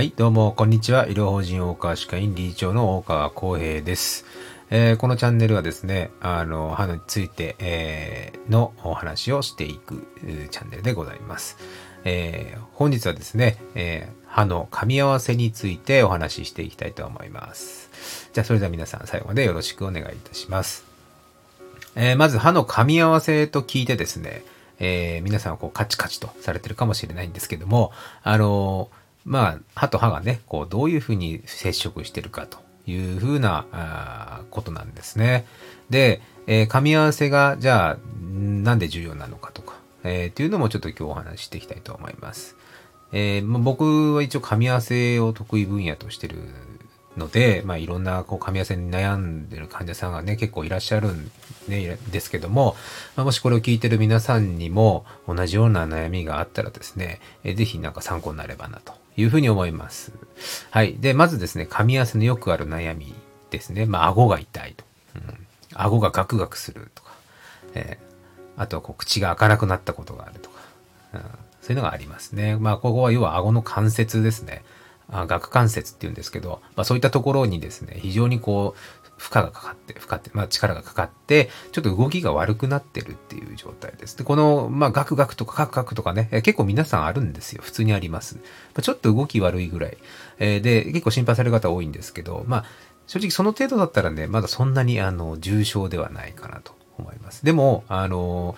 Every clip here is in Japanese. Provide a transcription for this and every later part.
はい、どうも、こんにちは。医療法人大川歯科院理事長の大川康平です。えーこのチャンネルはですね、あの、歯について、えーのお話をしていくチャンネルでございます。えー本日はですね、え歯の噛み合わせについてお話ししていきたいと思います。じゃあ、それでは皆さん最後までよろしくお願いいたします。えまず歯の噛み合わせと聞いてですね、え皆さんはこうカチカチとされてるかもしれないんですけども、あのーまあ、歯と歯がね、こう、どういうふうに接触してるかというふうな、あーことなんですね。で、えー噛み合わせが、じゃあ、なんで重要なのかとか、えーっていうのもちょっと今日お話ししていきたいと思います。えーまあ僕は一応噛み合わせを得意分野としてるので、まあ、いろんなこう噛み合わせに悩んでる患者さんがね、結構いらっしゃるん、ですけども、まあ、もしこれを聞いてる皆さんにも同じような悩みがあったらですね、えーぜひなんか参考になればなというふうに思います。はい。で、まずですね、噛み合わせのよくある悩みですね。まあ、顎が痛いと。うん、顎がガクガクするとか、えーあとはこう口が開かなくなったことがあるとか、うんそういうのがありますね。まあ、ここは要は顎の関節ですね。あ顎関節っていうんですけど、まあ、そういったところにですね、非常にこう、負荷がかかって、負荷って、まあ、力がかかって、ちょっと動きが悪くなってるっていう状態です。で、この、まあ、ガクガクとかカクカクとかね、結構皆さんあるんですよ。普通にあります。まあちょっと動き悪いぐらい。えーで、結構心配される方多いんですけど、まあ、正直その程度だったらね、まだそんなに、あの、重症ではないかなと思います。でも、あの、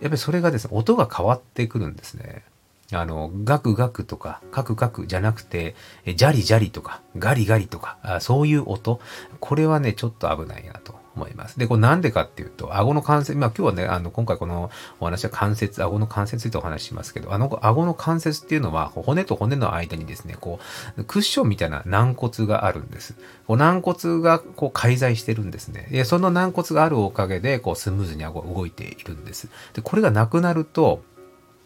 やっぱりそれがですね、音が変わってくるんですね。あの、ガクガクとか、カクカクじゃなくて、ジャリジャリとか、ガリガリとか、あそういう音。これはね、ちょっと危ないなと思います。で、これなんでかっていうと、顎の関節、まあ今日はね、あの、今回このお話は関節、顎の関節についてお話ししますけど、あの、顎の関節っていうのは、骨と骨の間にですね、こう、クッションみたいな軟骨があるんです。こう軟骨がこう介在してるんですね。で、その軟骨があるおかげで、こう、スムーズに顎が動いているんです。で、これがなくなると、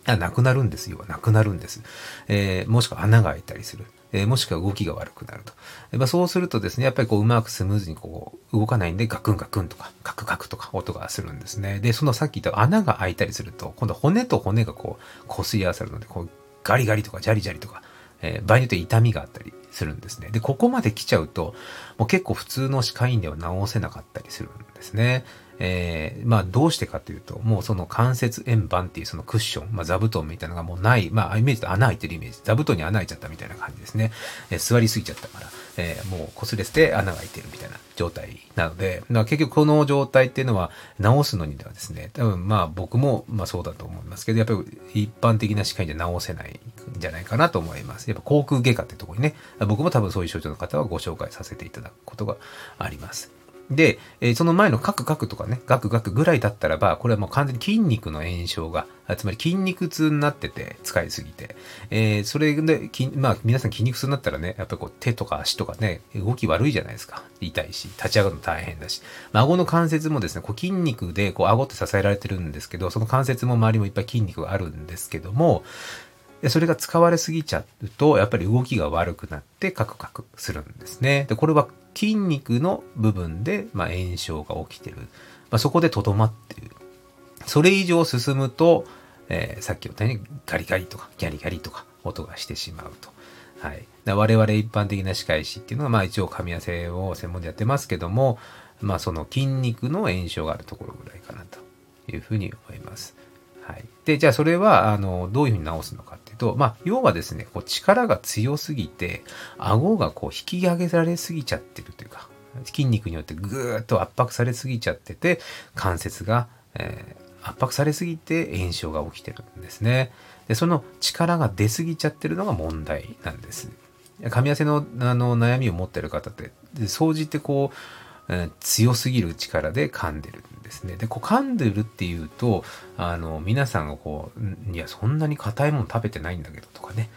あ、なくなるんですよ。なくなるんです。えーもしくは穴が開いたりする。えーもしくは動きが悪くなると。えまあ、そうするとですね、やっぱりこううまくスムーズにこう動かないんでガクンガクンとかカクカクとか音がするんですね。で、そのさっき言った穴が開いたりすると、今度骨と骨がこう擦り合わさるので、こうガリガリとかジャリジャリとか、えー場合によって痛みがあったりするんですね。で、ここまで来ちゃうと、もう結構普通の歯科医院では治せなかったりするんですね。えーまあどうしてかというと、もうその関節円盤っていうそのクッション、まあ座布団みたいなのがもうない、まあイメージと穴開いてるイメージ、座布団に穴開いちゃったみたいな感じですね。えー座りすぎちゃったから、えーもう擦れて穴が開いてるみたいな状態なので、まあ結局この状態っていうのは治すのにではですね、多分まあ僕もまあそうだと思いますけど、やっぱり一般的な歯科医で治せないんじゃないかなと思います。やっぱ口腔外科ってところにね、僕も多分そういう症状の方はご紹介させていただくことがあります。で、えーその前のカクカクとかね、ガクガクぐらいだったらば、これはもう完全に筋肉の炎症が、つまり筋肉痛になってて、使いすぎて。えーそれで、まあ皆さん筋肉痛になったらね、やっぱりこう手とか足とかね、動き悪いじゃないですか。痛いし、立ち上がるの大変だし。まあ顎の関節もですね、こう筋肉でこう顎って支えられてるんですけど、その関節も周りもいっぱい筋肉があるんですけども、でそれが使われすぎちゃうと、やっぱり動きが悪くなってカクカクするんですね。で、これは筋肉の部分で、まあ、炎症が起きてる。まあ、そこでとどまっている。それ以上進むと、えーさっき言ったようにガリガリとかギャリギャリとか音がしてしまうと。はい。我々一般的な歯科医師っていうのは、まあ一応噛み合わせを専門でやってますけども、まあその筋肉の炎症があるところぐらいかなというふうに思います。はい。で、じゃあそれは、あの、どういうふうに治すのかってと、まあ、要はですね、こう力が強すぎて、顎がこう引き上げられすぎちゃってるというか、筋肉によってぐーっと圧迫されすぎちゃってて、関節が、えー圧迫されすぎて炎症が起きてるんですね。で、その力が出すぎちゃってるのが問題なんです。噛み合わせのあの悩みを持ってる方って、で総じてこう、強すぎる力で噛んでるんですね。で、こう噛んでるっていうと、あの、皆さんがこう、いや、そんなに硬いもの食べてないんだけどとかね、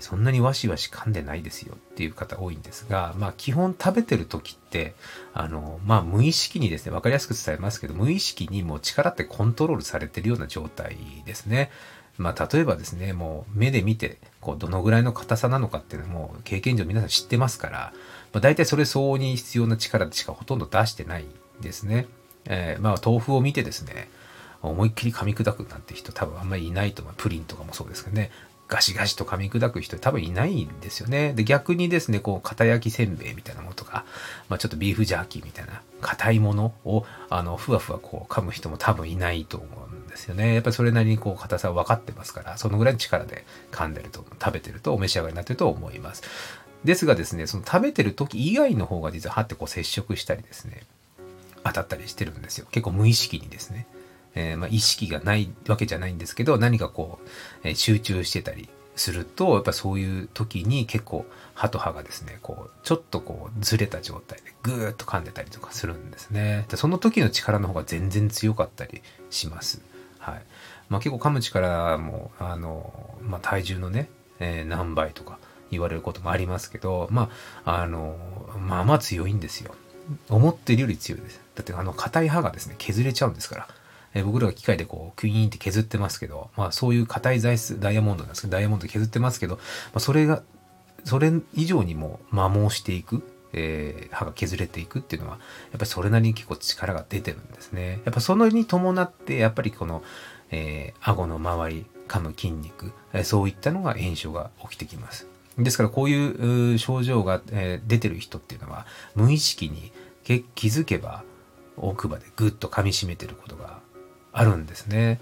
そんなにわしわし噛んでないですよっていう方多いんですが、まあ基本食べてる時って、あの、まあ無意識にですね、わかりやすく伝えますけど、無意識にもう力ってコントロールされてるような状態ですね。まあ例えばですね、もう目で見て、こうどのぐらいの硬さなのかっていうのも経験上皆さん知ってますから、まあ大体それ相応に必要な力でしかほとんど出してないんですね。えーまあ豆腐を見てですね、思いっきり噛み砕くなんて人多分あんまりいないと思う。プリンとかもそうですけどね。ガシガシと噛み砕く人多分いないんですよね。で、逆にですね、こう、片焼きせんべいみたいなものとか、まあ、ちょっとビーフジャーキーみたいな硬いものを、あの、ふわふわこう噛む人も多分いないと思うんですよね。やっぱりそれなりにこう、硬さ分かってますから、そのぐらいの力で噛んでると、食べてるとお召し上がりになってると思います。ですがですね、その食べてる時以外の方が実は歯ってこう接触したりですね、当たったりしてるんですよ。結構無意識にですね。えー、まあ、意識がないわけじゃないんですけど、何かこう、えー、集中してたりすると、やっぱそういう時に結構歯と歯がですね、こう、ちょっとこうずれた状態でぐーっと噛んでたりとかするんですね。でその時の力の方が全然強かったりします。はい。まあ結構噛む力も、あの、まあ体重のね、えー、何倍とか言われることもありますけど、まあ、あの、まあまあ強いんですよ。思ってるより強いです。だってあの硬い歯がですね、削れちゃうんですから。え僕らが機械でこう、クイーンって削ってますけど、まあそういう硬い材質、ダイヤモンドなんですけど、ダイヤモンド削ってますけど、まあ、それが、それ以上にも摩耗していく、えー、歯が削れていくっていうのは、やっぱりそれなりに結構力が出てるんですね。やっぱそのに伴って、やっぱりこの、えー、顎の周り、噛む筋肉、えー、そういったのが炎症が起きてきます。ですからこういう症状が、え、出てる人っていうのは無意識に気づけば奥歯でぐっと噛みしめてることがあるんですね。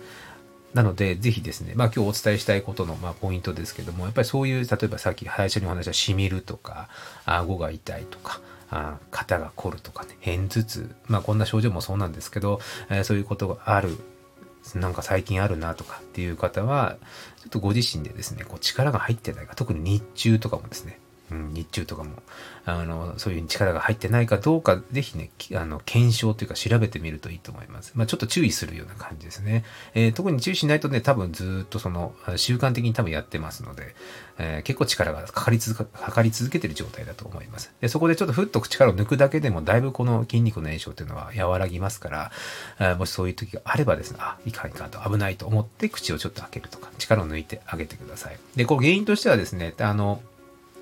なので、ぜひですね、まあ今日お伝えしたいことの、まあ、ポイントですけども、やっぱりそういう、例えばさっき最初にお話したしみるとか、顎が痛いとか、あ肩が凝るとかね、片頭痛、まあこんな症状もそうなんですけど、えー、そういうことがある、なんか最近あるなとかっていう方は、ちょっとご自身でですね、こう力が入ってないか、特に日中とかもですね、うん、日中とかも、あの、そういう力が入ってないかどうか、ぜひね、あの、検証というか調べてみるといいと思います。まあ、ちょっと注意するような感じですね。えー、特に注意しないとね、多分ずっとその、習慣的に多分やってますので、えー、結構力がかかり続か、かかり続けてる状態だと思います。で、そこでちょっとふっと力を抜くだけでも、だいぶこの筋肉の炎症というのは和らぎますから、あもしそういう時があればですね、あ、いかんいかんと危ないと思って口をちょっと開けるとか、力を抜いてあげてください。で、こう原因としてはですね、あの、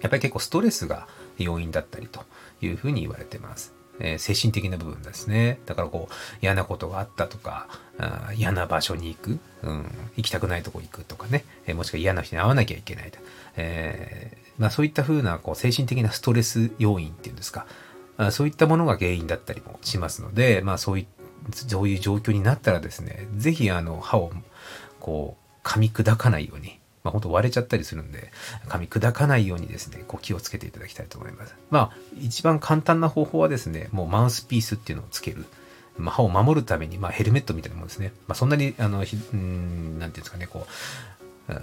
やっぱり結構ストレスが要因だったりというふうに言われてます。えー、精神的な部分ですね。だからこう、嫌なことがあったとか、あ嫌な場所に行く、うん、行きたくないとこ行くとかね、えー、もしくは嫌な人に会わなきゃいけないと。えー、まあそういったふうなこう精神的なストレス要因っていうんですか、あそういったものが原因だったりもしますので、まあそういそういう状況になったらですね、ぜひあの歯をこう噛み砕かないように、まあ、本当割れちゃったりするんで、噛み砕かないようにですね、こう気をつけていただきたいと思います。まあ、一番簡単な方法はですね、もうマウスピースっていうのをつける。まあ、歯を守るために、まあ、ヘルメットみたいなものですね。まあ、そんなに、あの、うん、なんていうんですかね、こう、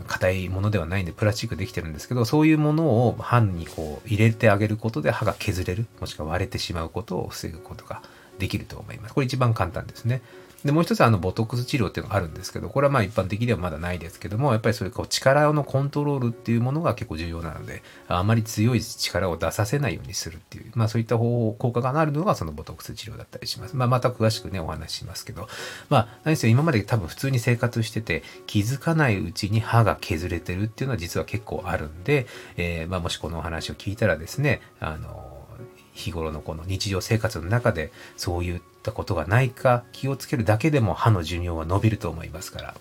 硬いものではないんで、プラスチックできてるんですけど、そういうものを歯にこう入れてあげることで歯が削れる、もしくは割れてしまうことを防ぐことができると思います。これ一番簡単ですね。で、もう一つあの、ボトックス治療っていうのがあるんですけど、これはまあ一般的ではまだないですけども、やっぱりそれこう力のコントロールっていうものが結構重要なので、あまり強い力を出させないようにするっていう、まあそういった方法、効果があるのがそのボトックス治療だったりします。まあまた詳しくね、お話ししますけど、まあ何せ今まで多分普通に生活してて気づかないうちに歯が削れてるっていうのは実は結構あるんで、えー、まあもしこのお話を聞いたらですね、あの、日頃のこの日常生活の中でそういったことがないか気をつけるだけでも歯の寿命は伸びると思いますから。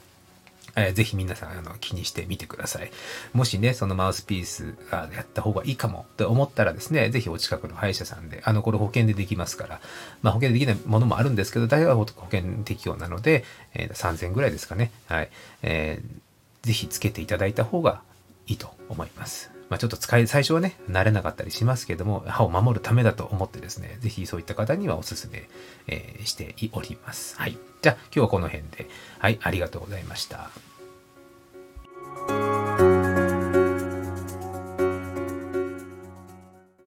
えー、ぜひ皆さんあの気にしてみてください。もしね、そのマウスピースがやった方がいいかもと思ったらですね、ぜひお近くの歯医者さんで、あの、これ保険でできますから、まあ保険でできないものもあるんですけど、大体は保険適用なので、えー、3000ぐらいですかね。はい。えー、ぜひつけていただいた方がいいと思います。まあ、ちょっと使い、最初はね、慣れなかったりしますけども、歯を守るためだと思ってですね、ぜひそういった方にはお勧め、えー、しております。はい。じゃあ、今日はこの辺で、はい、ありがとうございました。